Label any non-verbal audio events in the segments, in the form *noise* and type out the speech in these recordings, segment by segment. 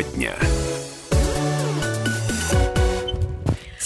Тема дня.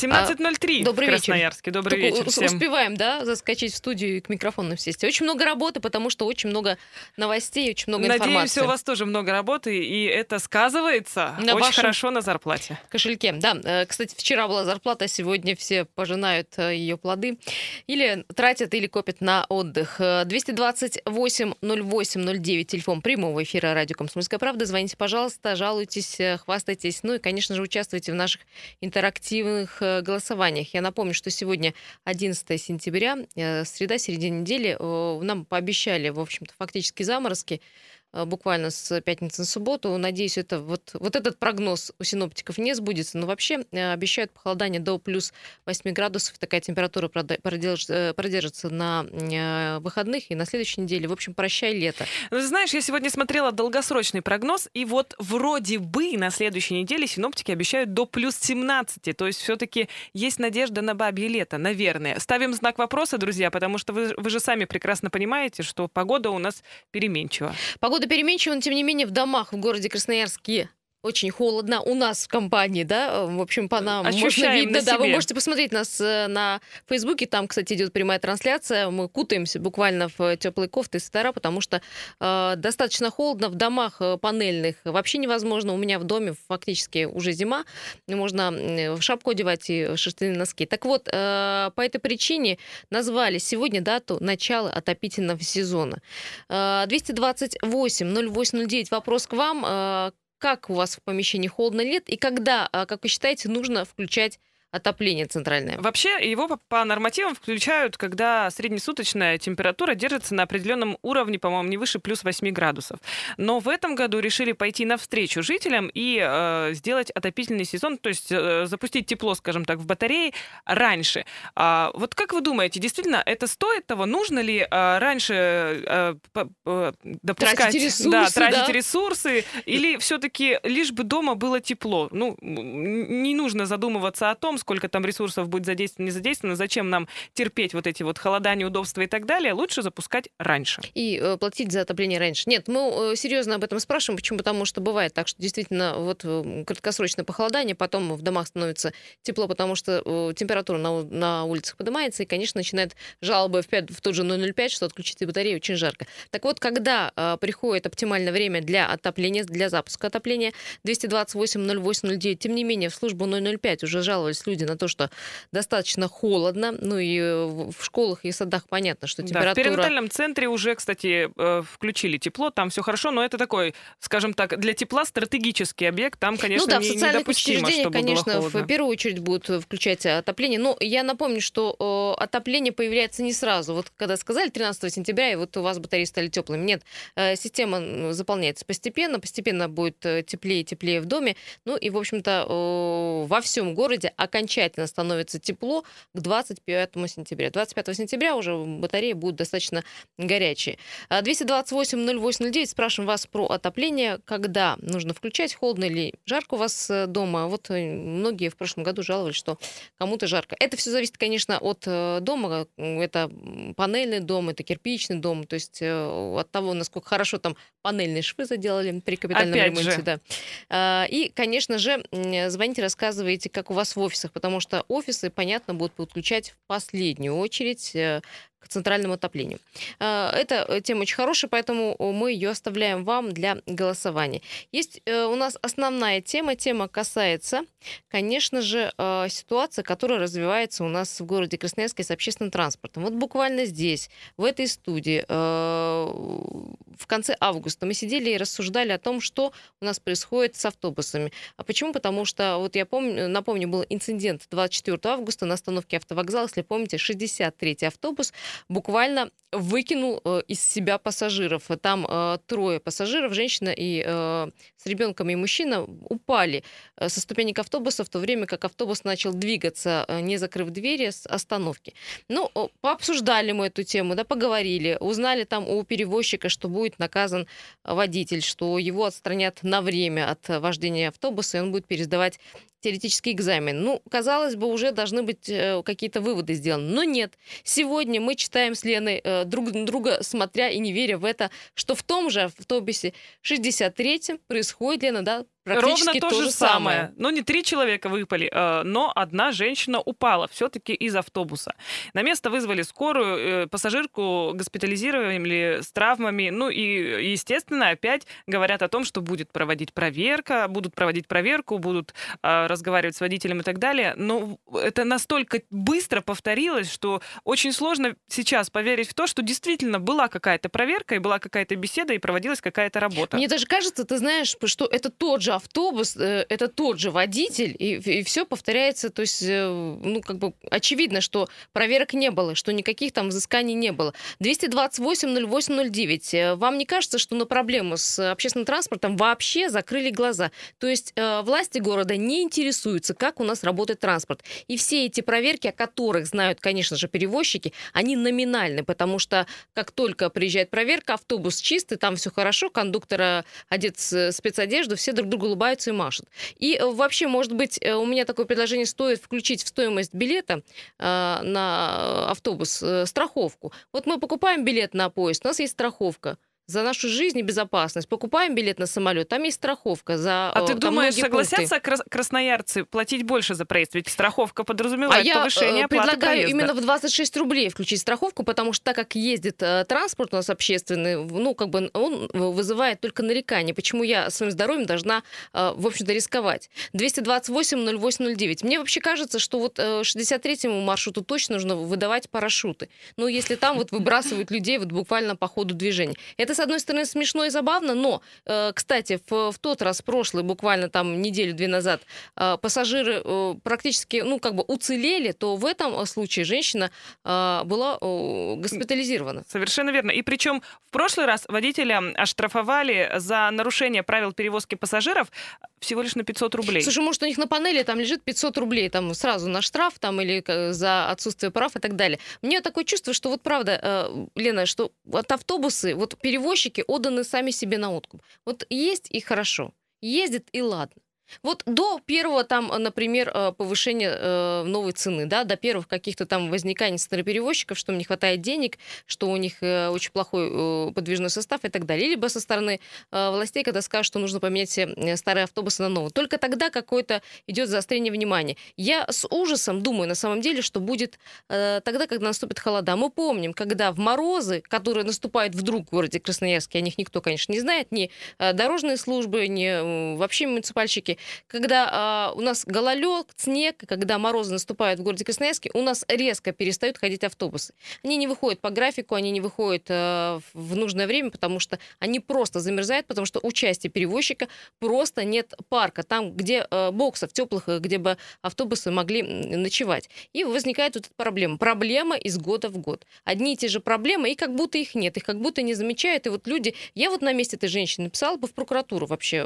17.03 А, Добрый в вечер. Красноярске. Добрый Только вечер всем. Успеваем, да, заскочить в студию и к микрофонам сесть. Очень много работы, потому что очень много новостей, очень много информации. Надеемся, у вас тоже много работы, и это сказывается На очень хорошо на зарплате. Кошельке. Да, э, кстати, вчера была зарплата, сегодня все пожинают ее плоды. Или тратят, или копят на отдых. Э, 228-08-09, телефон прямого эфира радио «Комсомольская правда». Звоните, пожалуйста, жалуйтесь, э, хвастайтесь. Ну и, конечно же, участвуйте в наших интерактивных э, голосованиях. Я напомню, что сегодня 11 сентября, э, среда, середина недели. Э, Нам пообещали, в общем-то, фактически заморозки э, буквально с пятницы на субботу. Надеюсь, это вот, вот этот прогноз у синоптиков не сбудется. Но вообще э, обещают похолодание до плюс 8 градусов. Такая температура э, продержится на э, выходных и на следующей неделе. В общем, прощай лето. Ну, знаешь, я сегодня смотрела долгосрочный прогноз, и вот вроде бы на следующей неделе синоптики обещают до плюс 17. То есть все-таки есть надежда на бабье лето, наверное. Ставим знак вопроса, друзья, потому что вы, вы же сами прекрасно понимаете, что погода у нас переменчива. Погода переменчива, но тем не менее в домах в городе Красноярске очень холодно. У нас в компании, да, в общем, по нам можно Ощущаем видно. на Да, вы можете посмотреть нас э, на Фейсбуке. Там, кстати, идет прямая трансляция. Мы кутаемся буквально в теплые кофты и свитера, потому что э, достаточно холодно в домах э, панельных. Вообще невозможно. У меня в доме фактически уже зима. Можно э, в шапку одевать и шерстяные носки. Так вот, э, по этой причине назвали сегодня дату начала отопительного сезона. Э, 228-08-09. Вопрос к вам. Э, Как у вас в помещении холодно лет? И когда, э, как вы считаете, нужно включать отопление центральное? Вообще, его по, по нормативам включают, когда среднесуточная температура держится на определенном уровне, по-моему, не выше плюс 8 градусов. Но в этом году решили пойти навстречу жителям и э, сделать отопительный сезон, то есть э, запустить тепло, скажем так, в батареи раньше. А, вот как вы думаете, действительно, это стоит того? Нужно ли э, раньше э, п- э, допускать... Тратить ресурсы, да, тратить да? ресурсы, или все-таки лишь бы дома было тепло? Ну, не нужно задумываться о том, сколько там ресурсов будет задействовано, не задействовано, зачем нам терпеть вот эти вот холода, неудобства и так далее, лучше запускать раньше. И э, платить за отопление раньше. Нет, мы э, серьезно об этом спрашиваем. Почему? Потому что бывает так, что действительно вот э, краткосрочное похолодание, потом в домах становится тепло, потому что э, температура на, на улицах поднимается, и, конечно, начинает жалобы в, 5, в тот же 005, что отключите батарею, очень жарко. Так вот, когда э, приходит оптимальное время для отопления, для запуска отопления, 228-08-09, тем не менее, в службу 005 уже жаловались люди на то, что достаточно холодно, ну и э, в школах и садах понятно, что Да, в температура... перинатальном центре уже, кстати, э, включили тепло, там все хорошо, но это такой, скажем так, для тепла стратегический объект, там, конечно, ну да, в социальных учреждениях, конечно, в первую очередь будут э, включать отопление. Но я напомню, что отопление появляется не сразу. Вот когда сказали 13 сентября, и вот у вас батареи стали теплыми. Нет, система заполняется постепенно, постепенно будет теплее и теплее в доме. Ну и, в общем-то, во всем городе окончательно становится тепло к 25 сентября. 25 сентября уже батареи будут достаточно горячие. А, 228-08-09, спрашиваем вас про отопление. Когда нужно включать? Холодно или жарко у вас э, дома? Вот э, многие в прошлом году жаловались, что кому-то жарко. Это все зависит, конечно, от э, дома. Это панельный дом, это кирпичный дом. То есть от того, насколько хорошо там панельные швы заделали при капитальном Опять ремонте. же. Да. А, И, конечно же, звоните, рассказывайте, как у вас в офисах, потому что офисы, понятно, будут подключать в последнюю очередь э, к центральному отоплению. А, Эта э, тема очень хорошая, поэтому э, мы ее оставляем вам для голосования. Есть э, у нас основная тема. Тема касается, конечно же, э, ситуации, которая развивается у нас в городе Красноярске с общественным транспортом. Вот буквально здесь, в этой студии, э, в конце августа мы сидели и рассуждали о том, что у нас происходит с автобусами. А почему? Потому что, вот я помню, напомню, был инцидент 24 августа на остановке автовокзала, если помните, 63-й автобус буквально выкинул э, из себя пассажиров. Там э, трое пассажиров, женщина и э, с ребенком и мужчина упали со ступенек автобуса в то время, как автобус начал двигаться, не закрыв двери с остановки. Ну, пообсуждали мы эту тему, да, поговорили, узнали там у перевозчика, что будет наказан водитель, что его отстранят на время от вождения автобуса, и он будет пересдавать теоретический экзамен. Ну, казалось бы, уже должны быть э, какие-то выводы сделаны. Но нет. Сегодня мы читаем с Леной э, друг на друга, смотря и не веря в это, что в том же автобусе 63-м происходит, Лена, да, Ровно то, то же самое. самое. Ну, не три человека выпали, э, но одна женщина упала все-таки из автобуса. На место вызвали скорую, э, пассажирку госпитализировали с травмами. Ну и, естественно, опять говорят о том, что будет проводить проверка, будут проводить проверку, будут э, разговаривать с водителем и так далее. Но это настолько быстро повторилось, что очень сложно сейчас поверить в то, что действительно была какая-то проверка, и была какая-то беседа, и проводилась какая-то работа. Мне даже кажется, ты знаешь, что это тот же автобус, э, это тот же водитель, и, и все повторяется, то есть, э, ну, как бы очевидно, что проверок не было, что никаких там взысканий не было. 228-08-09. Э, вам не кажется, что на проблему с общественным транспортом вообще закрыли глаза? То есть власти города не интересуются, как у нас работает транспорт. И все эти проверки, о которых знают, конечно же, перевозчики, они номинальны, потому что как только приезжает проверка, автобус чистый, там все хорошо, кондуктора одет спецодежду, все друг другу улыбаются и машут. И э, вообще, может быть, э, у меня такое предложение стоит включить в стоимость билета э, на автобус э, страховку. Вот мы покупаем билет на поезд, у нас есть страховка за нашу жизнь и безопасность. Покупаем билет на самолет, там есть страховка за А ты думаешь, согласятся пункты. красноярцы платить больше за проезд? Ведь страховка подразумевает а повышение я оплаты предлагаю проезда. именно в 26 рублей включить страховку, потому что так как ездит э, транспорт у нас общественный, ну, как бы он вызывает только нарекания. Почему я своим здоровьем должна, э, в общем-то, рисковать? 228-08-09. Мне вообще кажется, что вот 63-му э, маршруту точно нужно выдавать парашюты. Ну, если там вот выбрасывают людей вот буквально по ходу движения. Это с одной стороны, смешно и забавно, но, э, кстати, в, в тот раз, прошлый, буквально там неделю-две назад, э, пассажиры э, практически, ну, как бы уцелели, то в этом случае женщина была госпитализирована. Совершенно верно. И причем в прошлый раз водителя оштрафовали за нарушение правил перевозки пассажиров всего лишь на 500 рублей. Слушай, может, у них на панели там лежит 500 рублей, там сразу на штраф там или за отсутствие прав и так далее. Мне такое чувство, что вот правда, Лена, что вот автобусы, вот перевозки перевозчики отданы сами себе на откуп. Вот есть и хорошо, ездит и ладно. Вот до первого там, например, э, повышения э, новой цены, да, до первых каких-то там возниканий староперевозчиков, что им не хватает денег, что у них э, очень плохой подвижной состав и так далее. Либо со стороны властей, когда скажут, что нужно поменять все старые автобусы на новые. Только тогда какое-то идет заострение внимания. Я с ужасом думаю, на самом деле, что будет тогда, когда наступит холода. Мы помним, когда в морозы, которые наступают вдруг в городе Красноярске, о них никто, конечно, не знает, ни дорожные службы, ни вообще муниципальщики, когда э, у нас гололед, снег, когда морозы наступают в городе Красноярске, у нас резко перестают ходить автобусы. Они не выходят по графику, они не выходят э, в нужное время, потому что они просто замерзают, потому что у части перевозчика просто нет парка, там, где э, боксов теплых, где бы автобусы могли ночевать. И возникает вот эта проблема. Проблема из года в год. Одни и те же проблемы, и как будто их нет, их как будто не замечают. И вот люди... Я вот на месте этой женщины написала бы в прокуратуру вообще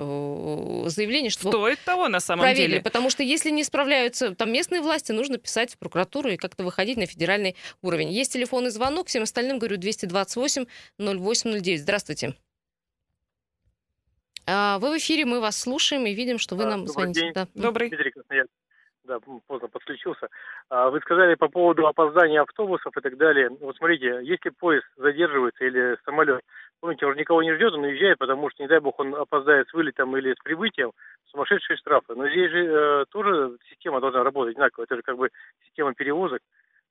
заявление, что стоит того на самом проверили, деле. Потому что если не справляются там местные власти, нужно писать в прокуратуру и как-то выходить на федеральный уровень. Есть телефонный звонок, всем остальным говорю 228 0809. Здравствуйте. А, вы в эфире, мы вас слушаем и видим, что вы а, нам добрый звоните. День. Да. Добрый. Дмитрий Красноярск. Да, поздно подключился. А, вы сказали по поводу опоздания автобусов и так далее. Вот смотрите, если поезд задерживается или самолет, помните, он никого не ждет, он уезжает, потому что, не дай бог, он опоздает с вылетом или с прибытием, сумасшедшие штрафы. Но здесь же э, тоже система должна работать одинаково. Это же как бы система перевозок.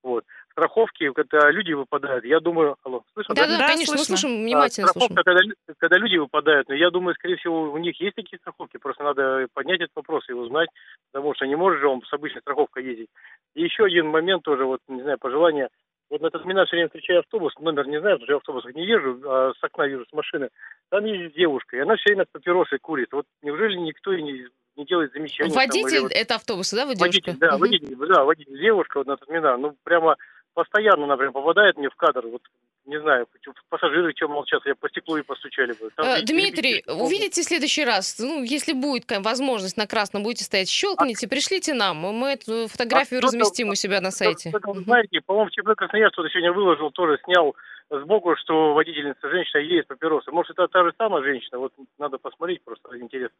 Вот. Страховки, когда люди выпадают, я думаю... Алло, слышно? Да, да, да конечно, слышно. мы слушаем, внимательно а, страховка, слушаем. Когда, когда люди выпадают, но я думаю, скорее всего, у них есть такие страховки, просто надо поднять этот вопрос и узнать, потому что не может же он с обычной страховкой ездить. И еще один момент тоже, вот, не знаю, пожелание вот на терминале все время встречаю автобус, номер не знаю, потому что я в автобусах не езжу, а с окна вижу, с машины. Там есть девушка, и она все время папиросы курит. Вот неужели никто и не, не делает замечаний? Водитель там, или... это автобуса, да, вы девушка? Водитель, да, угу. водитель, да, водитель, девушка вот на терминале. Ну, прямо постоянно, например, попадает мне в кадр. Вот не знаю, пассажиры чем молчат, я по стеклу и постучали бы. Там, а, Дмитрий, увидите в следующий раз, ну, если будет возможность на красном будете стоять, щелкните, а... пришлите нам, мы эту фотографию а разместим у себя на сайте. Кто, кто, знаете, по-моему, в ЧП Красноярск кто-то сегодня выложил, тоже снял сбоку, что водительница женщина есть папиросы. Может, это та же самая женщина, вот надо посмотреть, просто интересно.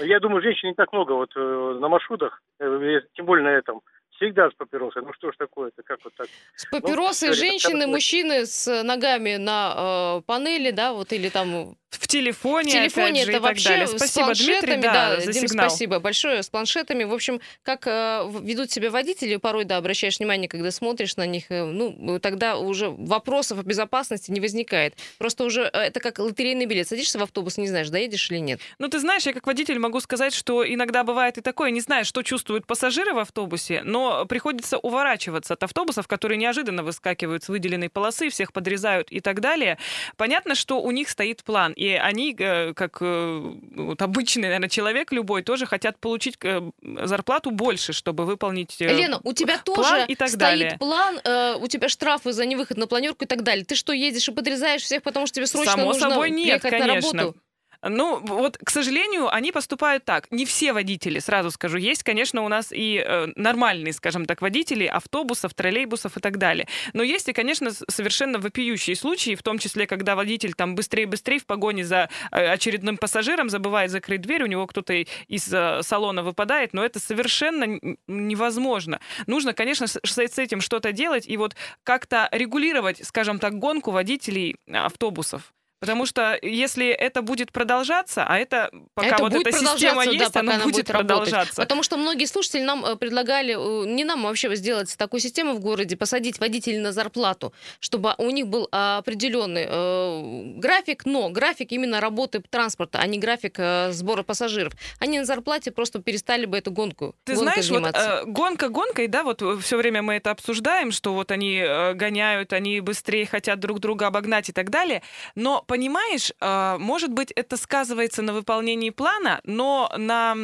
Я думаю, женщин не так много вот э, на маршрутах, э, тем более на этом всегда с папиросой. Ну что ж такое-то, как вот так? С папиросой ну, женщины, это, мужчины с ногами на э, панели, да, вот или там в телефоне, В телефоне опять же, это и так вообще далее. с Спасибо, планшетами, Дмитрий, да, за Дим, сигнал. спасибо большое. С планшетами, в общем, как э, ведут себя водители, порой, да, обращаешь внимание, когда смотришь на них, э, ну, тогда уже вопросов о безопасности не возникает. Просто уже э, это как лотерейный билет. Садишься в автобус, не знаешь, доедешь или нет. Ну, ты знаешь, я как водитель могу сказать, что иногда бывает и такое, не знаю, что чувствуют пассажиры в автобусе, но приходится уворачиваться от автобусов, которые неожиданно выскакивают с выделенной полосы, всех подрезают и так далее. Понятно, что у них стоит план, и они, э, как э, вот обычный, наверное, человек любой, тоже хотят получить э, зарплату больше, чтобы выполнить Лена, у тебя план тоже и так стоит далее. план, э, у тебя штрафы за невыход на планерку и так далее. Ты что, едешь и подрезаешь всех, потому что тебе срочно Само нужно собой нет, приехать на конечно. работу? Ну, вот, к сожалению, они поступают так. Не все водители, сразу скажу. Есть, конечно, у нас и э, нормальные, скажем так, водители автобусов, троллейбусов и так далее. Но есть и, конечно, совершенно вопиющие случаи, в том числе, когда водитель там быстрее-быстрее в погоне за э, очередным пассажиром забывает закрыть дверь, у него кто-то из э, салона выпадает, но это совершенно невозможно. Нужно, конечно, с с этим что-то делать и вот как-то регулировать, скажем так, гонку водителей э, автобусов. Потому что если это будет продолжаться, а это пока Это вот эта система да, есть, она она будет будет работать. продолжаться. Потому что многие слушатели нам э, предлагали, э, не нам вообще сделать такую систему в городе, посадить водителей на зарплату, чтобы у них был а, определенный э, график, но график именно работы транспорта, а не график сбора пассажиров. Они на зарплате просто перестали бы эту гонку, Ты знаешь, вот заниматься. э, гонка гонкой, да, вот все время мы это обсуждаем, что вот они гоняют, они быстрее хотят друг друга обогнать и так далее. Но понимаешь, э, может быть, это сказывается на выполнении плана, но на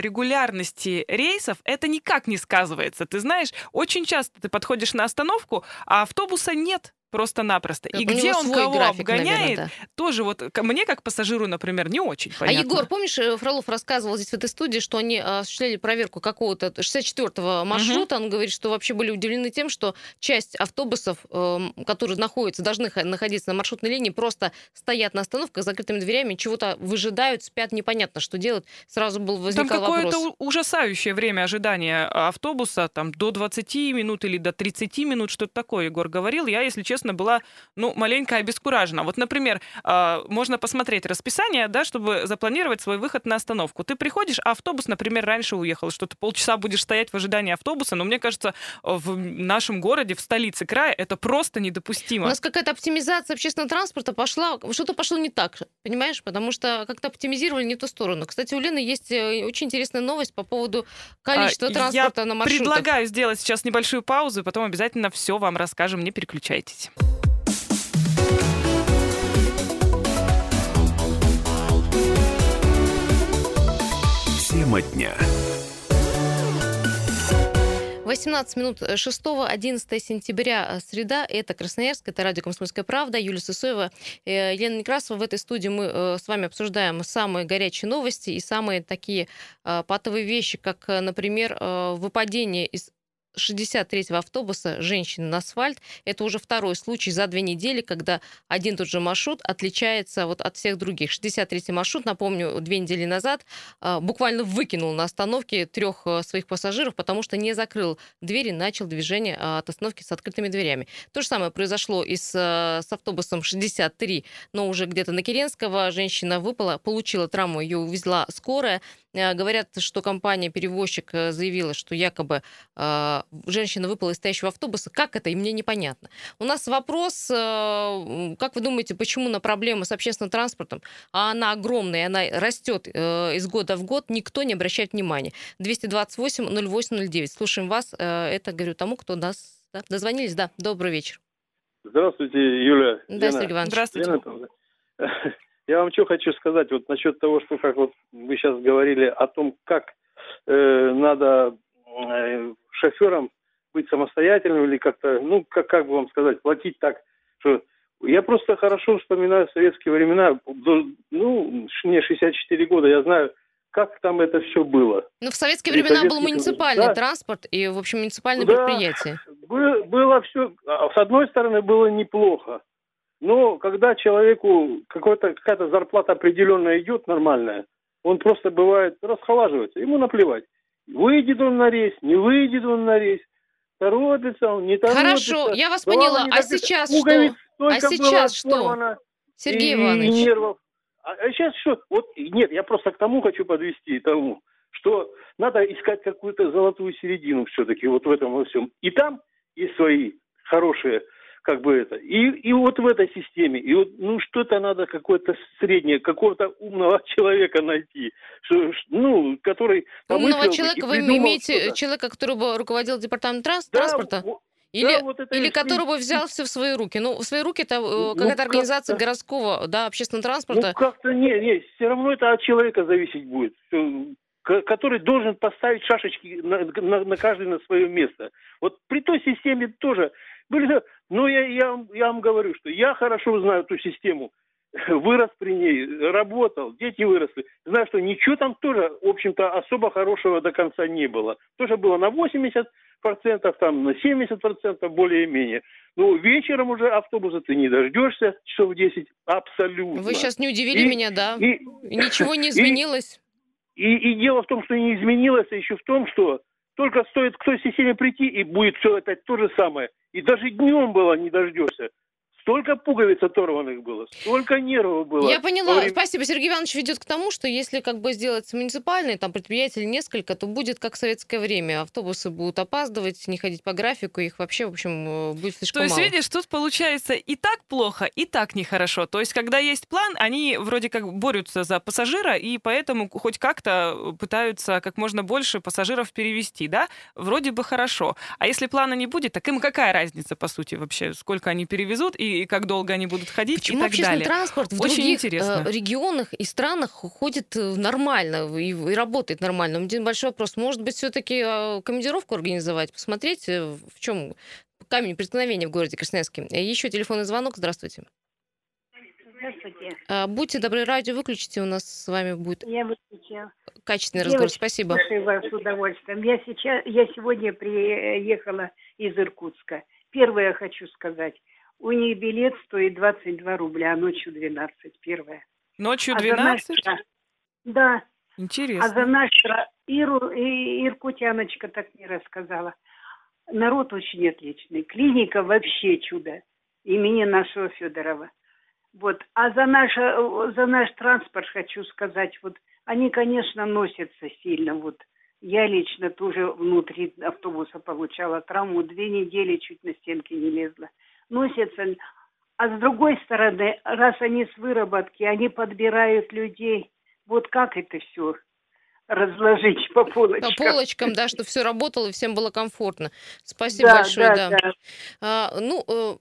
регулярности рейсов это никак не сказывается. Ты знаешь, очень часто ты подходишь на остановку, а автобуса нет просто-напросто. Так И где он свой кого график, наверное, обгоняет, да. тоже вот мне как пассажиру, например, не очень понятно. А Егор, помнишь, э, Фролов рассказывал здесь в этой студии, что они э, осуществляли проверку какого-то 64-го маршрута. Он говорит, что вообще были удивлены тем, что часть автобусов, эм, которые находятся, должны находиться на маршрутной линии, просто стоят на остановках с закрытыми дверями, чего-то выжидают, спят, непонятно, что делать. Сразу был Там возникал какое-то вопрос. у- ужасающее время ожидания а, автобуса, там до 20 минут или до 30 минут, что-то такое, Егор говорил. Я, если честно, была, ну, маленько обескуражена. Вот, например, а, можно посмотреть расписание, да, чтобы запланировать свой выход на остановку. Ты приходишь, а автобус, например, раньше уехал, что ты полчаса будешь стоять в ожидании автобуса, но мне кажется, в нашем городе, в столице края, это просто У недопустимо. нас какая-то оптимизация общественного транспорта пошла, что-то пошло не так, понимаешь? Потому что как-то оптимизировали не ту сторону. Кстати, у Лены есть э, очень интересная новость по поводу количества А, транспорта на маршрутах. Предлагаю сделать сейчас небольшую паузу, и потом обязательно все вам расскажем. Не переключайтесь. Тема дня. 18 минут 6-11 сентября, э, среда. Это Красноярск, это радио «Комсомольская правда». Юлия Сысоева, э, Елена Некрасова. В этой студии мы э, с вами обсуждаем самые горячие новости и самые такие э, патовые вещи, как, э, например, э, выпадение из 63-го автобуса женщины на асфальт. Это уже второй случай за две недели, когда один тот же маршрут отличается вот от всех других. 63-й маршрут, напомню, две недели назад а, буквально выкинул на остановке трех э, своих пассажиров, потому что не закрыл двери, начал движение а, от остановки с открытыми дверями. То же самое произошло и с, с автобусом 63, но уже где-то на Керенского женщина выпала, получила травму, ее увезла скорая. Э, Говорят, что компания-перевозчик э, заявила, что якобы э, женщина выпала из стоящего автобуса. Как это? И мне непонятно. У нас вопрос, как вы думаете, почему на проблемы с общественным транспортом, а она огромная, она растет из года в год, никто не обращает внимания. 228-08-09. Слушаем вас. Это говорю тому, кто нас... да, Дозвонились? Да. Добрый вечер. Здравствуйте, Юля. Да, Лена. Сергей Иванович. Здравствуйте. Лена. *laughs* Я вам что хочу сказать, вот насчет того, что как вот вы сейчас говорили о том, как э, надо э, шоферам быть самостоятельным или как-то, ну, как, как бы вам сказать, платить так, что я просто хорошо вспоминаю советские времена, ну, мне 64 года, я знаю, как там это все было. Ну, в советские времена был советских- муниципальный да. транспорт и, в общем, муниципальное Да. предприятие. Бы- было все, с одной стороны, было неплохо. Но когда человеку какая-то зарплата определенная идет, нормальная, он просто бывает расхолаживается, ему наплевать. Выйдет он на рейс, не выйдет он на рейс, торопится он, не торопится. Хорошо, я вас поняла. А торопится. сейчас Пуговиц что? А сейчас что? Сергей и- Иванович. И нервов. А, а сейчас что? Вот нет, я просто к тому хочу подвести, тому, что надо искать какую-то золотую середину все-таки вот в этом во всем. И там есть свои хорошие как бы это. И, и вот в этой системе, и вот, ну, что-то надо какое-то среднее, какого-то умного *laughs* человека найти, что, ну, который Умного человека вы имеете человека, который бы руководил департаментом транс- да, транспорта? Или, да, вот или который бы взял все в свои руки. Ну, в свои руки это ну, какая-то организация как городского, да, общественного транспорта. Ну, как-то не, не, все равно это от человека зависеть будет который должен поставить шашечки на, на, на каждый на свое место. Вот при той системе тоже были, ну я, я, я вам говорю, что я хорошо знаю эту систему, *laughs* вырос при ней, работал, дети выросли. Знаю, что ничего там тоже, в общем-то, особо хорошего до конца не было. Тоже было на 80 процентов, там на 70 процентов более-менее. Ну, вечером уже автобуса ты не дождешься, часов 10, абсолютно. Вы сейчас не удивили и, меня, да? И, Ничего не *laughs* изменилось? И, и, и дело в том, что не изменилось, а еще в том, что только стоит к той системе прийти, и будет все это то же самое. И даже днем было не дождешься. Столько пуговиц оторванных было, столько нервов было. Я поняла. Время... Спасибо. Сергей Иванович ведет к тому, что если как бы сделать муниципальные там предприятия несколько, то будет как в советское время. Автобусы будут опаздывать, не ходить по графику, их вообще, в общем, э, будет слишком То есть, мало. видишь, тут получается и так плохо, и так нехорошо. То есть, когда есть план, они вроде как борются за пассажира, и поэтому хоть как-то пытаются как можно больше пассажиров перевести, да? Вроде бы хорошо. А если плана не будет, так им какая разница, по сути, вообще, сколько они перевезут, и и как долго они будут ходить Почему и так общественный далее. транспорт в Очень других интересно. Э, регионах и странах ходит э, нормально и, и работает нормально? Один большой вопрос. Может быть, все-таки э, командировку организовать, посмотреть, в чем камень преткновения в городе Красноярске. Еще телефонный звонок. Здравствуйте. Здравствуйте. Будьте добры, радио выключите, у нас с вами будет я выключила. качественный Девочки, разговор. Спасибо. Слушаю вас с удовольствием. Я сейчас, я сегодня приехала из Иркутска. Первое хочу сказать. У них билет стоит 22 рубля, а ночью 12, первое. Ночью 12? А наш... Да. Интересно. А за наш Иру, и Иркутяночка так мне рассказала. Народ очень отличный. Клиника вообще чудо. Имени нашего Федорова. Вот. А за наш, за наш транспорт хочу сказать, вот они, конечно, носятся сильно. Вот я лично тоже внутри автобуса получала травму. Две недели чуть на стенки не лезла носятся. А с другой стороны, раз они с выработки, они подбирают людей. Вот как это все разложить по полочкам. По полочкам, да, чтобы все работало и всем было комфортно. Спасибо да, большое, да. да. да. А, ну, э,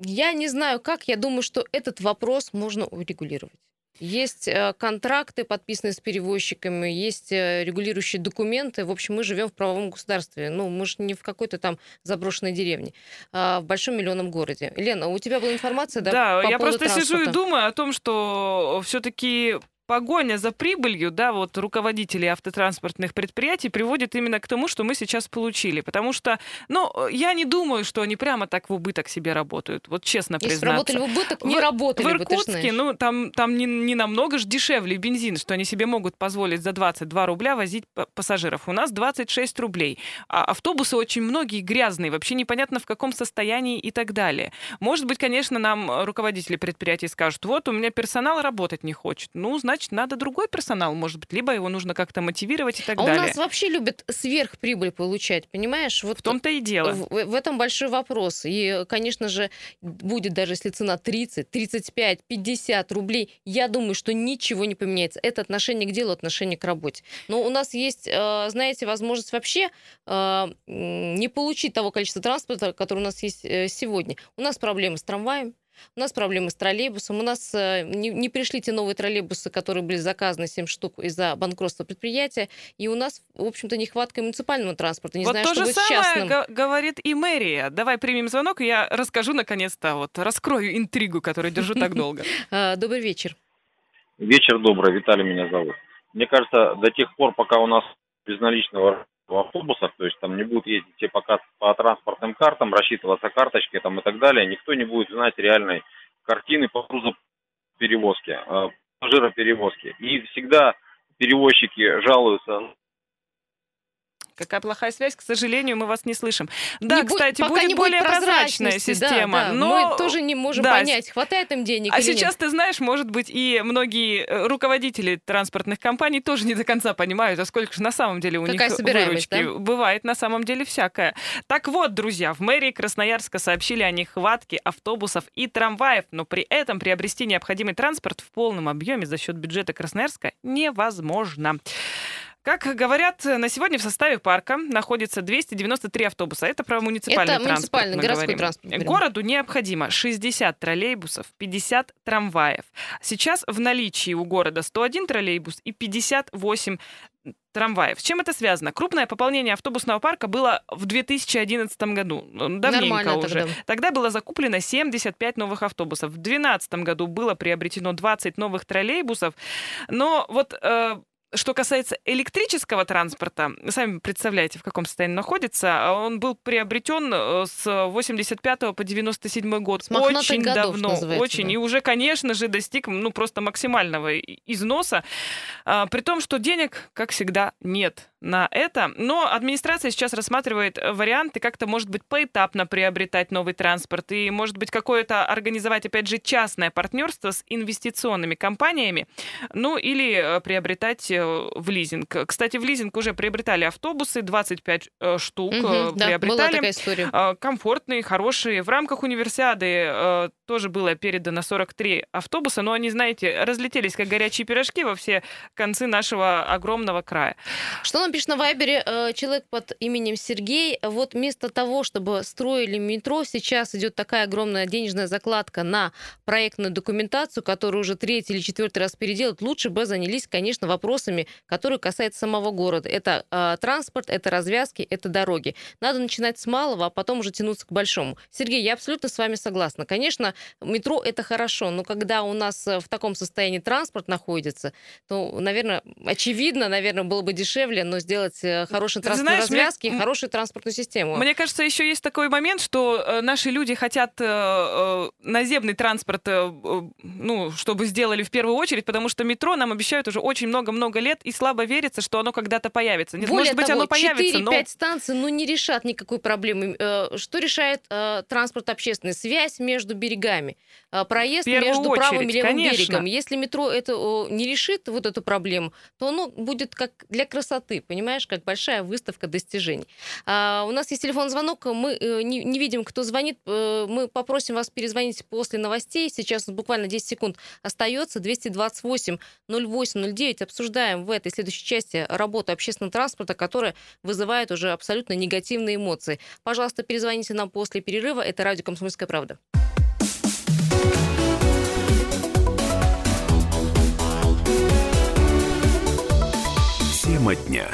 я не знаю как, я думаю, что этот вопрос можно урегулировать. Есть э, контракты, подписанные с перевозчиками, есть э, регулирующие документы. В общем, мы живем в правовом государстве. Ну, мы же не в какой-то там заброшенной деревне, а в большом миллионном городе. Лена, у тебя была информация, да? Да, по я просто транспорта? сижу и думаю о том, что все-таки погоня за прибылью, да, вот руководителей автотранспортных предприятий приводит именно к тому, что мы сейчас получили. Потому что, ну, я не думаю, что они прямо так в убыток себе работают. Вот честно Если признаться. Если работали в убыток, не в, работали В Иркутске, ну, там, там не, не намного же дешевле бензин, что они себе могут позволить за 22 рубля возить пассажиров. У нас 26 рублей. А автобусы очень многие грязные, вообще непонятно в каком состоянии и так далее. Может быть, конечно, нам руководители предприятий скажут, вот, у меня персонал работать не хочет. Ну, значит, значит, надо другой персонал, может быть, либо его нужно как-то мотивировать и так а далее. у нас вообще любят сверхприбыль получать, понимаешь? Вот в том-то и дело. В, в этом большой вопрос. И, конечно же, будет даже если цена 30, 35, 50 рублей, я думаю, что ничего не поменяется. Это отношение к делу, отношение к работе. Но у нас есть, э, знаете, возможность вообще э, не получить того количества транспорта, которое у нас есть э, сегодня. У нас проблемы с трамваем, у нас проблемы с троллейбусом. У нас э, не, не пришли те новые троллейбусы, которые были заказаны 7 штук из-за банкротства предприятия. И у нас, в общем-то, нехватка муниципального транспорта. Не вот знаю, то что же будет самое г- говорит и мэрия. Давай примем звонок, и я расскажу наконец-то, вот раскрою интригу, которую держу так *laughs* долго. А, добрый вечер. Вечер добрый, Виталий меня зовут. Мне кажется, до тех пор, пока у нас безналичного в автобусах, то есть там не будут ездить все пока по транспортным картам, рассчитываться карточкой там и так далее, никто не будет знать реальной картины по грузоперевозке, э, пассажироперевозке. И всегда перевозчики жалуются Какая плохая связь, к сожалению, мы вас не слышим. Да, Не кстати, будет не более будет прозрачная прозрачности, да, система. да. но Мы тоже не можем да, понять, хватает им денег А или нет. сейчас, ты знаешь, может быть, и многие э, руководители транспортных компаний тоже не до конца понимают, а сколько же на самом деле у Какая них выручки. да? Бывает на самом деле всякое. Так вот, друзья, в мэрии Красноярска сообщили о нехватке автобусов и трамваев, но при этом приобрести необходимый транспорт в полном объеме за счет бюджета Красноярска невозможно. Как говорят, на сегодня в составе парка находится 293 автобуса. Это про муниципальный Это транспорт. муниципальный, городской говорим. транспорт берем. Городу необходимо 60 троллейбусов, 50 трамваев. Сейчас в наличии у города 101 троллейбус и 58 трамваев. С чем это связано? Крупное пополнение автобусного парка было в 2011 году. Давненько Нормально уже. тогда. Тогда было закуплено 75 новых автобусов. В 2012 году было приобретено 20 новых троллейбусов. Но вот э, что касается электрического транспорта, сами представляете, в каком состоянии находится. Он был приобретен э, с 85 по 97 год. С очень давно, очень. да. И уже, конечно же, достиг ну, просто максимального износа. А, при том, что денег, как всегда, нет на это. Но администрация сейчас рассматривает варианты как-то, может быть, поэтапно приобретать новый транспорт и, может быть, какое-то организовать, опять же, частное партнерство с инвестиционными компаниями, ну или э, приобретать в лизинг. Кстати, в лизинг уже приобретали автобусы, 25 э, штук э, Мгм, да, была приобретали. такая история. Комфортные, хорошие. В рамках универсиады э, тоже было передано 43 автобуса, но они, знаете, разлетелись как горячие пирожки во все концы нашего огромного края. Что нам пишет на Вайбере э, человек под именем Сергей? Вот вместо того, чтобы строили метро, сейчас идет такая огромная денежная закладка на проектную документацию, которую уже третий или четвертый раз переделают. Лучше бы занялись, конечно, вопросами, которые касаются самого города. Это э, транспорт, это развязки, это дороги. Надо начинать с малого, а потом уже тянуться к большому. Сергей, я абсолютно с вами согласна. Конечно, метро это хорошо, но когда у нас э, в таком состоянии транспорт находится, то, наверное, очевидно, наверное, было бы дешевле, но сделать э, хорошие транспортные знаешь, мне- развязки и хорошую транспортную систему. Мне кажется, еще есть такой момент, что э, наши люди хотят э, наземный транспорт, э, ну, чтобы сделали в первую очередь, потому что метро нам обещают уже очень много-много лет, и слабо верится, что оно когда-то появится. Более может быть, того, оно появится, 4-5 но... станций ну, не решат никакой проблемы. Э, Что решает э, транспорт общественный? Связь между берегами, э, проезд между правым и очередь, левым конечно. берегом. Если метро это о, не решит вот эту проблему, то оно будет как для красоты, понимаешь, как большая выставка достижений. А, у нас есть телефон звонок, мы э, не, не видим, кто звонит. Э, Мы попросим вас перезвонить после новостей. Сейчас буквально 10 секунд остается. 228 08 09. Обсуждаем в этой следующей части работу общественного транспорта, которая вызывает уже абсолютно негативные эмоции. Пожалуйста, перезвоните нам после перерыва. Это радио «Комсомольская правда». Тема дня.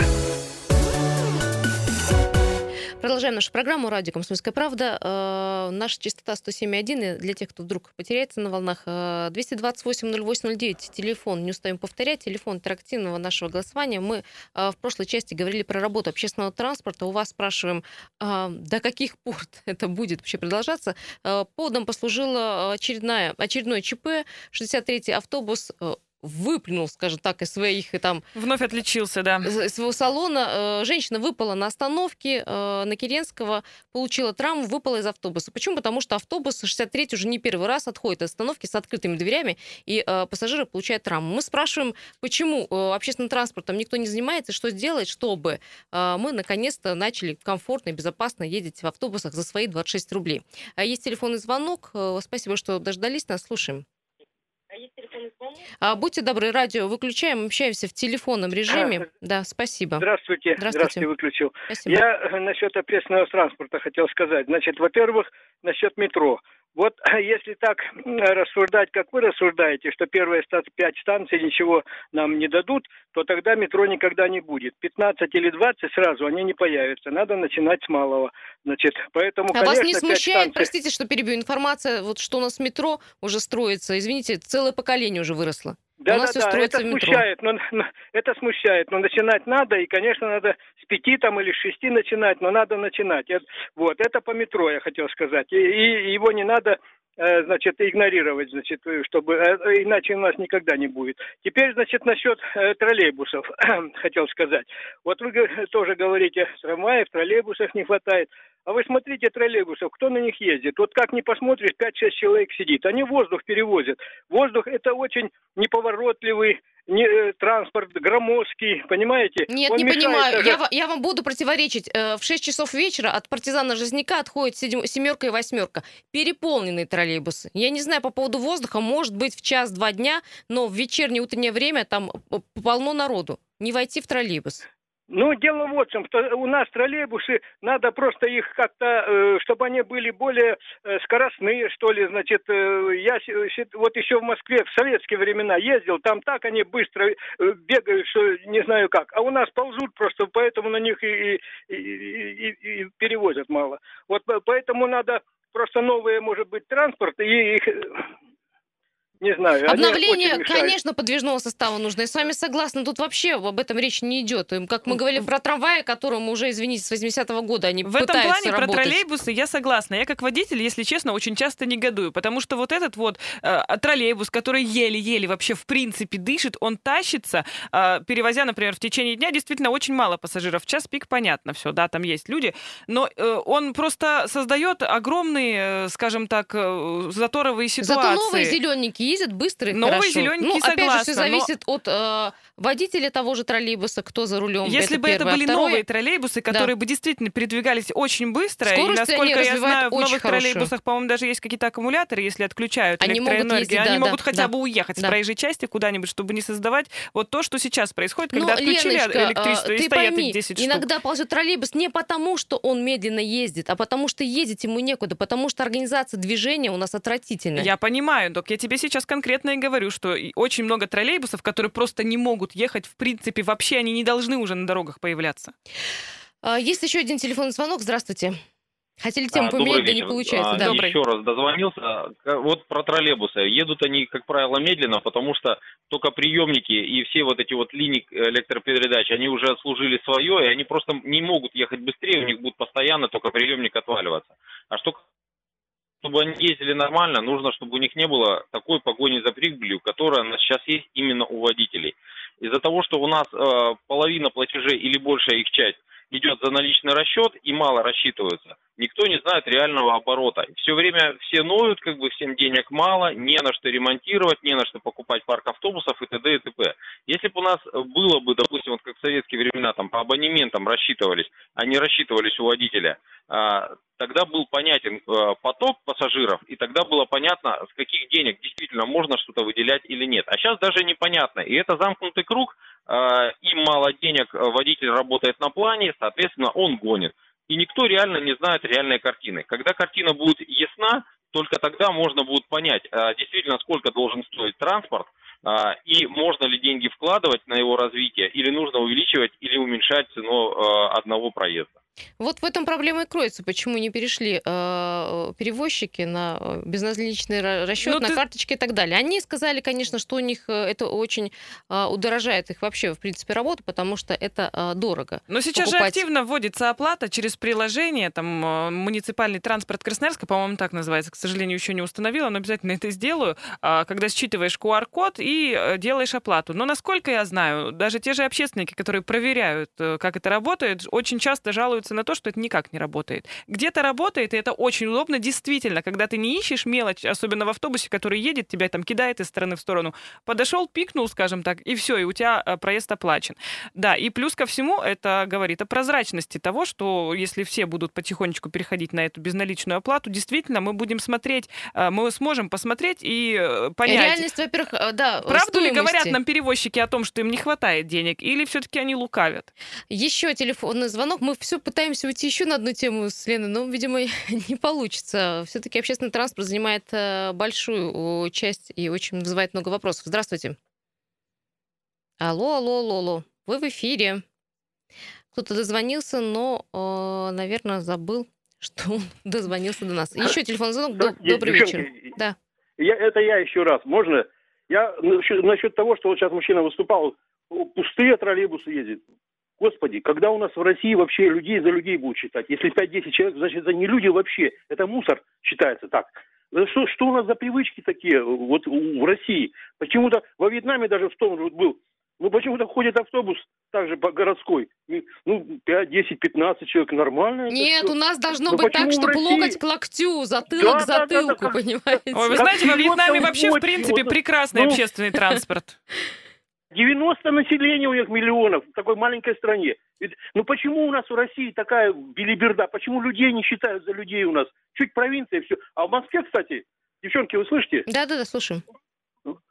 Продолжаем нашу программу «Радио Комсомольская правда». Э, наша частота 107.1. И Для тех, кто вдруг потеряется на волнах, э, 228-08-09. Телефон, не устаем повторять, телефон интерактивного нашего голосования. Мы э, в прошлой части говорили про работу общественного транспорта. У вас спрашиваем, э, до каких пор *laughs* это будет вообще продолжаться. Э, Поводом послужила очередная, очередной ЧП. 63-й автобус э, выплюнул, скажем так, из своих и там Вновь отличился, да. из своего салона. Э, Женщина выпала на остановке э, на Керенского, получила травму, выпала из автобуса. Почему? Потому что автобус 63 уже не первый раз отходит от остановки с открытыми дверями, и э, пассажиры получают травму. Мы спрашиваем, почему общественным транспортом никто не занимается, что сделать, чтобы мы наконец-то начали комфортно и безопасно ездить в автобусах за свои 26 рублей. А Есть телефонный звонок. Спасибо, что дождались нас. Слушаем. А, будьте добры, радио выключаем, общаемся в телефонном режиме. Да, спасибо. Здравствуйте. Здравствуйте. выключил. Спасибо. Я э, насчет общественного транспорта хотел сказать. Значит, во-первых, насчет метро. Вот *clears throat* если так рассуждать, как вы рассуждаете, что первые ста- пять станций ничего нам не дадут, то тогда метро никогда не будет. 15 или 20 сразу они не появятся. Надо начинать с малого. Значит, поэтому, А вас конечно, не пять смущает, станций- простите, что перебью, информация, вот что у нас метро уже строится, извините, целое поколение уже выросло. Да, У нас да, да, это метро. смущает, но, но- это смущает, но начинать надо, и, конечно, надо с пяти там или с шести начинать, но надо начинать. Это- вот, это по метро я хотел сказать. И, и его не надо значит, игнорировать, значит, э, чтобы э, иначе у нас никогда не будет. Теперь, значит, насчет э, троллейбусов *clears throat* хотел сказать. Вот вы тоже говорите, трамваев, троллейбусов не хватает. А вы смотрите троллейбусов, кто на них ездит? Вот как не посмотришь, 5-6 человек сидит. Они воздух перевозят. Воздух это очень неповоротливый не, э, транспорт, громоздкий, понимаете? Нет, Он не понимаю. даже- Я, я вам буду противоречить. Э, В 6 часов вечера от партизана Жизняка отходит семерка и восьмерка. Переполненные троллейбусы. Я не знаю по поводу воздуха, может быть в час-два дня, но в вечернее утреннее время там э, полно народу. Не войти в троллейбус. Ну, дело вот в чем, что у нас троллейбусы, надо просто их как-то, э, чтобы они были более э, скоростные, что ли, значит, э, я вот еще в Москве в советские времена ездил, там так они быстро бегают, что не знаю как, а у нас ползут просто, поэтому на них и, и- и- и- перевозят мало. Вот по- поэтому надо просто новые, может быть, транспорт, и их, не знаю, Обновление, конечно, подвижного состава нужно. Я с вами согласна. Тут вообще об этом речь не идет. Как мы говорили про трамваи, которому уже, извините, с 80-го года они В этом плане работать. про троллейбусы я согласна. Я как водитель, если честно, очень часто негодую, потому что вот этот вот э, троллейбус, который еле-еле вообще в принципе дышит, он тащится, э, перевозя, например, в течение дня действительно очень мало пассажиров. В час пик понятно все, да, там есть люди, но э, он просто создает огромные, э, скажем так, э, заторовые ситуации. Зато новые зелененькие ездят быстро и Новые хорошо. зелененькие, ну, опять же, все согласна, но- зависит от э, водителя того же троллейбуса, кто за рулем. Если бы это первое. А были второе, новые троллейбусы, которые бы действительно передвигались очень быстро, и Скорость они насколько я знаю, в новых хорошую. троллейбусах, по-моему, даже есть какие-то аккумуляторы, если отключают Они могут электроэнергию, ездить, они да, могут да, хотя да. бы уехать с Да. проезжей части куда-нибудь, чтобы не создавать вот то, что сейчас происходит, Ну, когда отключили Леночка, электричество а, и стоят пойми, их 10 штук. иногда ползет троллейбус не потому, что он медленно ездит, а потому что ездить ему некуда, потому что организация движения у нас отвратительная. Я понимаю, док, я тебе сейчас конкретно и говорю, что очень много троллейбусов, которые просто не могут ехать, в принципе, вообще они не должны уже на дорогах появляться. А, Есть еще один телефонный звонок. Здравствуйте. Хотели тему А, поменять, да не получается. А, Да. Добрый. Еще раз дозвонился. К- Вот про троллейбусы. Едут они, как правило, медленно, потому что только приемники и все вот эти вот линии электропередач, они уже отслужили свое, и они просто не могут ехать быстрее, у них будет постоянно только приемник отваливаться. А что чтобы они ездили нормально, нужно, чтобы у них не было такой погони за прибылью, которая у нас сейчас есть именно у водителей. Из-за того, что у нас э, половина платежей или большая их часть идет за наличный расчет и мало рассчитываются, никто не знает реального оборота. Все время все ноют, как бы всем денег мало, не на что ремонтировать, не на что покупать парк автобусов и т.д. и т.п. Если бы у нас было бы, допустим, вот как в советские времена, там по абонементам рассчитывались, а не рассчитывались у водителя, а, тогда был понятен э, поток пассажиров, и тогда было понятно, с каких денег действительно можно что-то выделять или нет. А сейчас даже непонятно. И это замкнутый круг, э, им мало денег, водитель работает на плане, соответственно, он гонит. И никто реально не знает реальной картины. Когда картина будет ясна, только тогда можно будет понять, э, действительно, сколько должен стоить транспорт, э, и можно ли деньги вкладывать на его развитие, или нужно увеличивать или уменьшать цену э, одного проезда. Вот в этом проблема и кроется, почему не перешли э, перевозчики на э, безналичный ра- расчет, Ну, на ты- карточки и так далее. Они сказали, конечно, что у них э, это очень э, удорожает их вообще, в принципе, работу, потому что это э, дорого. Но сейчас же покупать. активно вводится оплата через приложение, там, э, муниципальный транспорт Красноярска, по-моему, так называется, к сожалению, еще не установила, но обязательно это сделаю, а, когда считываешь QR-код и э, делаешь оплату. Но, насколько я знаю, даже те же общественники, которые проверяют, э, как это работает, очень часто жалуются на то, что это никак не работает. Где-то работает, и это очень удобно, действительно, когда ты не ищешь мелочь, особенно в автобусе, который едет, тебя там кидает из стороны в сторону, подошел, пикнул, скажем так, и все, и у тебя э, проезд оплачен. Да, и плюс ко всему это говорит о прозрачности того, что если все будут потихонечку переходить на эту безналичную оплату, действительно мы будем смотреть, э, мы сможем посмотреть и э, понять, Реальность, во-первых, да, правду ли стоимости. говорят нам перевозчики о том, что им не хватает денег, или все-таки они лукавят. Еще телефонный звонок. Мы все пытаемся уйти еще на одну тему с Леной, но, видимо, *laughs* не получится. Все-таки общественный транспорт занимает э, большую э, часть и очень вызывает много вопросов. Здравствуйте. Алло, алло, алло, алло. Вы в эфире. Кто-то дозвонился, но, наверное, забыл, *laughs* что он дозвонился до нас. Еще телефонный звонок. Добрый вечер. Да. Я, это я еще раз. Можно? Я насчет, насчет того, что вот сейчас мужчина выступал, пустые троллейбусы ездят. Господи, когда у нас в России вообще людей за людей будут считать? Если 5-10 человек, значит, это не люди вообще, это мусор считается так. Да Что, что у нас за привычки такие вот в России? Почему-то во Вьетнаме даже в том же вот был, ну почему-то ходит автобус также по городской, И, ну 5, 10, 15 человек, нормально. Нет, у нас должно Ну быть так, чтобы России- локоть к локтю, затылок к Да, да, да, да, затылку, понимаете? Ой, вы знаете, во Вьетнаме вообще, в принципе, прекрасный Ну. общественный *laughs* транспорт. 90 населения у них миллионов в такой маленькой стране. Ведь, ну почему у нас в России такая билиберда? Почему людей не считают за людей у нас? Чуть провинция и все. А в Москве, кстати, девчонки, вы слышите? Да-да-да, слушаем.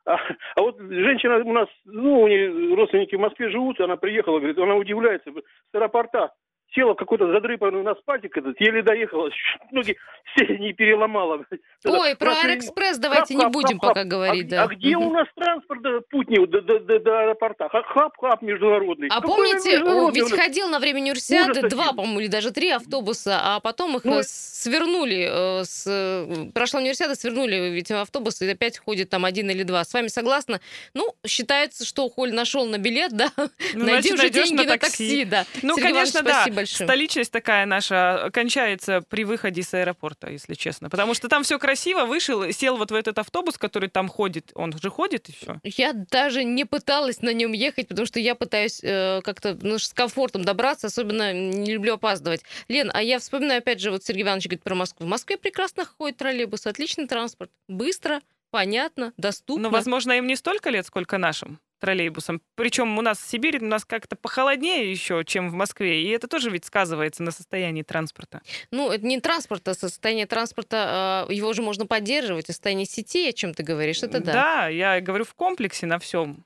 А, а вот женщина у нас, ну, у нее родственники в Москве живут, она приехала, говорит, она удивляется, с аэропорта села в какой-то задрыпанный на спальник этот, еле доехала, *laughs* ноги все не переломала. Ой, про Аэроэкспресс давайте не хап, будем хап, пока хап. говорить, а, да. А где у нас транспорт путний до, до- до- до аэропорта? Ха- Хап-хап международный. А Какой помните, международный ведь ходил на время универсиады два, по-моему, или даже три автобуса, а потом их Ну, э, свернули. э, с, э, Прошла универсиада, свернули ведь автобус, и опять ходит там один или два. С вами согласна? Ну, считается, что Холь нашел на билет, да? Ну, Найди значит, уже деньги на такси, да. Ну, Сергей конечно, Иванович, да. Большое. Столичность такая наша кончается при выходе с аэропорта, если честно. Потому что там все красиво, вышел, сел вот в этот автобус, который там ходит. Он же ходит и все. Я даже не пыталась на нем ехать, потому что я пытаюсь э, как-то ну, с комфортом добраться, особенно не люблю опаздывать. Лен, а я вспоминаю, опять же, вот Сергей Иванович говорит про Москву. В Москве прекрасно ходит троллейбус, отличный транспорт. Быстро, понятно, доступно. Но, возможно, им не столько лет, сколько нашим троллейбусам. Причем у нас в Сибири у нас как-то похолоднее еще, чем в Москве. И это тоже ведь сказывается на состоянии транспорта. Ну, это не транспорт, а состояние транспорта, э, его же можно поддерживать, и состояние сетей, о чем ты говоришь, это да. я говорю в комплексе на всем.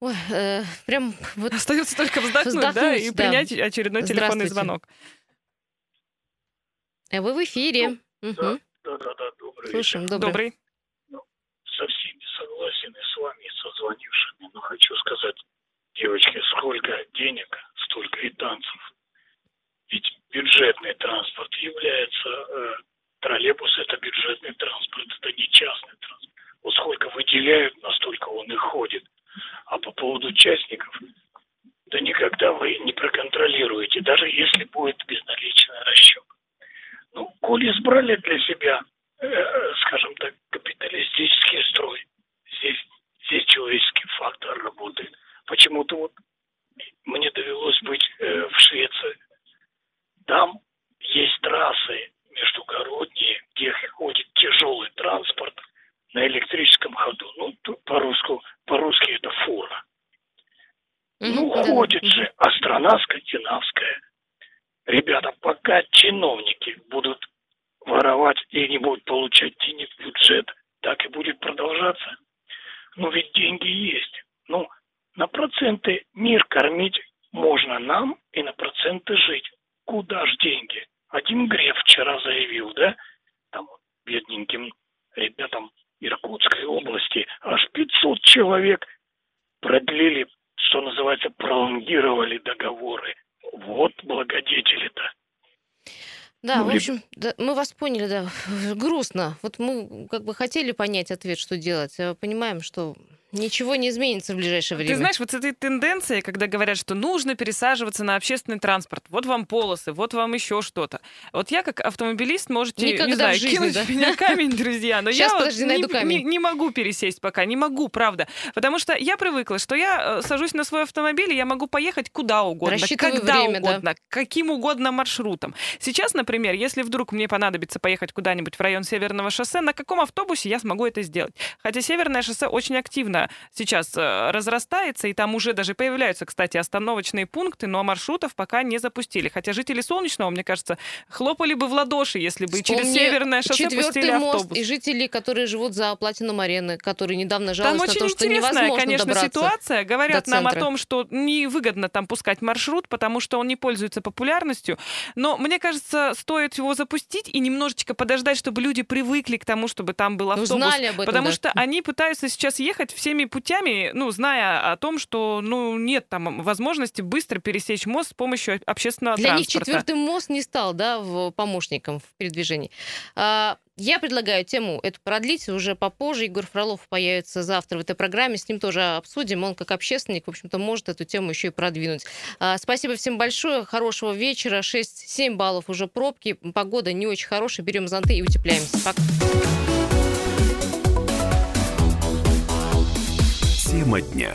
Ой, э, прям вот Остается только вздохнуть, да, Вздохнуть, и да. принять очередной телефонный звонок. э, вы в эфире. Мгм. Да, да, да, добрый Слушаем, вечер. добрый. Добрый. Со всеми согласен и с вами, и со звонившими, но хочу сказать, девочки, сколько денег, столько и танцев. Ведь бюджетный транспорт является, э, троллейбус это бюджетный транспорт, это не частный транспорт. Вот сколько выделяют, настолько он и ходит. А по поводу частников, да никогда вы не проконтролируете, даже если будет безналичный расчет. Ну, коли избрали для себя, э, скажем так, капиталистический строй, здесь, здесь человеческий фактор работает. Почему-то вот мне довелось быть э, в Швеции. Там есть трассы междугородние, где ходит тяжелый транспорт на электрическом ходу. Ну, по-русски, по-русски это фура. Ну, ходит же, а страна скандинавская. Ребята, пока чиновники будут воровать и не будут получать денег в бюджет, так и будет продолжаться. Но ведь деньги есть. Ну, на проценты мир кормить можно нам и на проценты жить. Куда ж деньги? Один Греф вчера заявил, да, там бедненьким ребятам Иркутской области аж 500 человек продлили, что называется, пролонгировали договоры. Вот благодетели-то. Да, Ну, в общем, да, мы вас поняли, да. *laughs* Грустно. Вот мы как бы хотели понять ответ, что делать, а понимаем, что ничего не изменится в ближайшее время. Ты знаешь, вот с этой тенденцией, когда говорят, что нужно пересаживаться на общественный транспорт, вот вам полосы, вот вам еще что-то. Вот я как автомобилист, можете, Никогда не в знаю, жизни, кинуть да? в меня камень, друзья, но Щас, я вот подожди, не, найду не- камень. не могу пересесть пока, не могу, правда. Потому что я привыкла, что я э, сажусь на свой автомобиль, и я могу поехать куда угодно, Рассчитываю когда время, да. угодно, каким угодно маршрутом. Сейчас, например, если вдруг мне понадобится поехать куда-нибудь в район Северного шоссе, на каком автобусе я смогу это сделать? Хотя Северное шоссе очень активно сейчас э, разрастается, и там уже даже появляются, кстати, остановочные пункты, но маршрутов пока не запустили. Хотя жители Солнечного, мне кажется, хлопали бы в ладоши, если бы через Вспомни Северное шоссе пустили мост автобус. и жители, которые живут за Платином арены, которые недавно Там жаловались на очень то, что невозможно конечно, добраться. ситуация. Говорят нам о том, что невыгодно там пускать маршрут, потому что он не пользуется популярностью. Но мне кажется, стоит его запустить и немножечко подождать, чтобы люди привыкли к тому, чтобы там был автобус. Узнали об этом, Потому да. что они пытаются сейчас ехать всеми путями, ну, зная о том, что ну, нет там возможности быстро пересечь мост с помощью общественного общественного Для транспорта. Них четвертый мост не стал да, помощником в передвижении. А, я предлагаю тему эту продлить уже попозже. Егор Фролов появится завтра в этой программе. С ним тоже обсудим. Он как общественник, в общем-то, может эту тему еще и продвинуть. А, спасибо всем большое. Хорошего вечера. 6-7 баллов уже пробки. Погода не очень хорошая. Берем зонты и утепляемся. Пока. Тема дня.